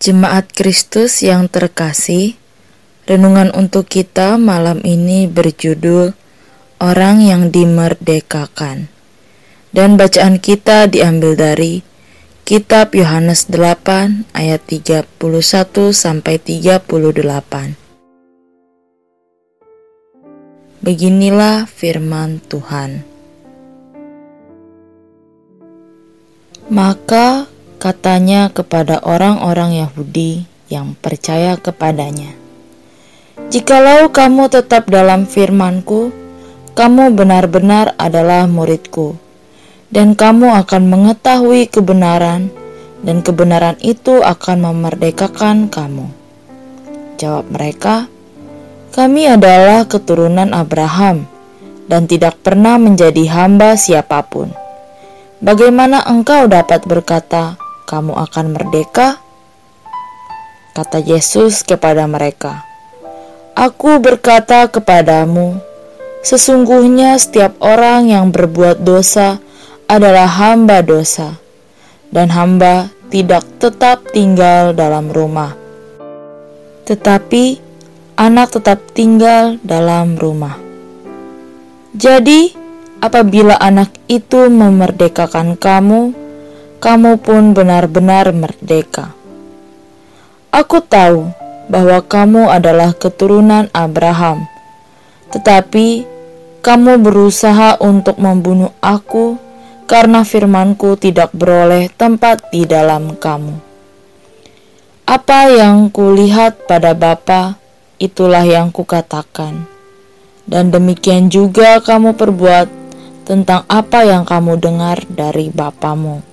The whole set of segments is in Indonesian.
Jemaat Kristus yang terkasih, renungan untuk kita malam ini berjudul Orang yang Dimerdekakan. Dan bacaan kita diambil dari Kitab Yohanes 8 ayat 31 sampai 38. Beginilah firman Tuhan. Maka katanya kepada orang-orang Yahudi yang percaya kepadanya, "Jikalau kamu tetap dalam firman-Ku, kamu benar-benar adalah murid-Ku, dan kamu akan mengetahui kebenaran, dan kebenaran itu akan memerdekakan kamu." Jawab mereka, "Kami adalah keturunan Abraham dan tidak pernah menjadi hamba siapa pun. Bagaimana engkau dapat berkata, kamu akan merdeka? Kata Yesus kepada mereka, Aku berkata kepadamu, sesungguhnya setiap orang yang berbuat dosa adalah hamba dosa, dan hamba tidak tetap tinggal dalam rumah. Tetapi anak tetap tinggal dalam rumah. Jadi, apabila anak itu memerdekakan kamu, kamu pun benar-benar merdeka. Aku tahu bahwa kamu adalah keturunan Abraham, tetapi kamu berusaha untuk membunuh aku karena firmanku tidak beroleh tempat di dalam kamu. Apa yang kulihat pada Bapa, itulah yang kukatakan. Dan demikian juga kamu perbuat tentang apa yang kamu dengar dari Bapamu.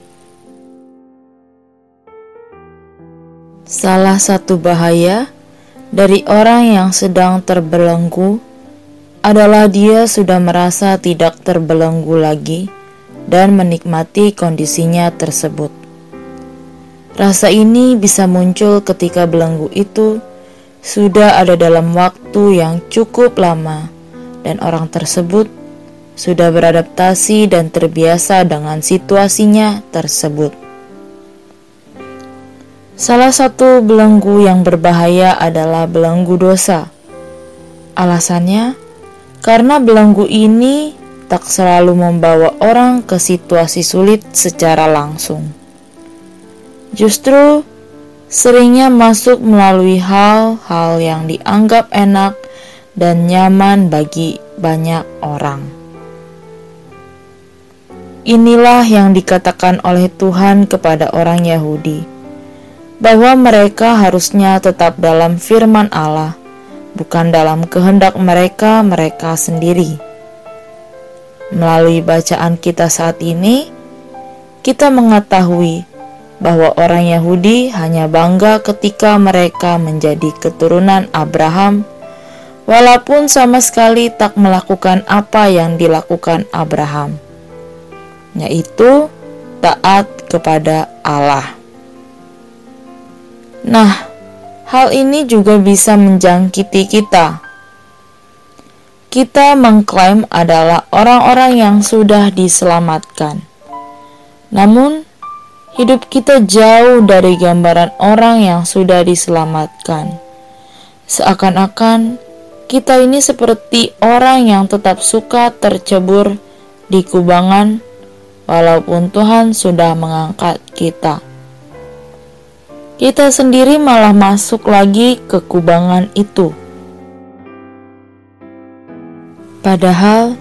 Salah satu bahaya dari orang yang sedang terbelenggu adalah dia sudah merasa tidak terbelenggu lagi dan menikmati kondisinya tersebut. Rasa ini bisa muncul ketika belenggu itu sudah ada dalam waktu yang cukup lama dan orang tersebut sudah beradaptasi dan terbiasa dengan situasinya tersebut. Salah satu belenggu yang berbahaya adalah belenggu dosa. Alasannya, karena belenggu ini tak selalu membawa orang ke situasi sulit secara langsung. Justru seringnya masuk melalui hal-hal yang dianggap enak dan nyaman bagi banyak orang. Inilah yang dikatakan oleh Tuhan kepada orang Yahudi bahwa mereka harusnya tetap dalam firman Allah, bukan dalam kehendak mereka mereka sendiri. Melalui bacaan kita saat ini, kita mengetahui bahwa orang Yahudi hanya bangga ketika mereka menjadi keturunan Abraham, walaupun sama sekali tak melakukan apa yang dilakukan Abraham, yaitu taat kepada Allah. Nah, hal ini juga bisa menjangkiti kita. Kita mengklaim adalah orang-orang yang sudah diselamatkan. Namun, hidup kita jauh dari gambaran orang yang sudah diselamatkan. Seakan-akan kita ini seperti orang yang tetap suka tercebur di kubangan, walaupun Tuhan sudah mengangkat kita kita sendiri malah masuk lagi ke kubangan itu. Padahal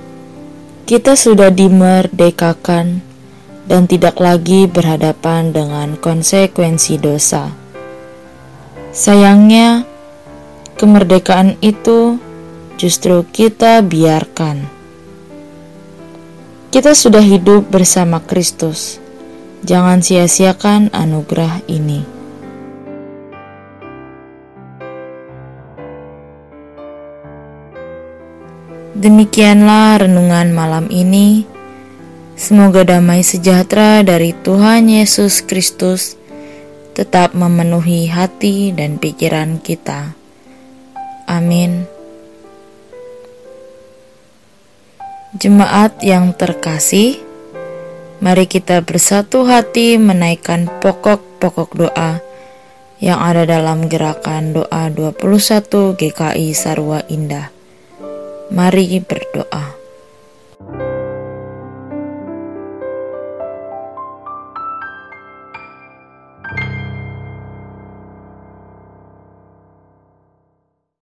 kita sudah dimerdekakan dan tidak lagi berhadapan dengan konsekuensi dosa. Sayangnya, kemerdekaan itu justru kita biarkan. Kita sudah hidup bersama Kristus. Jangan sia-siakan anugerah ini. Demikianlah renungan malam ini. Semoga damai sejahtera dari Tuhan Yesus Kristus tetap memenuhi hati dan pikiran kita. Amin. Jemaat yang terkasih, mari kita bersatu hati menaikkan pokok-pokok doa yang ada dalam gerakan doa 21 GKI Sarwa Indah. Mari berdoa.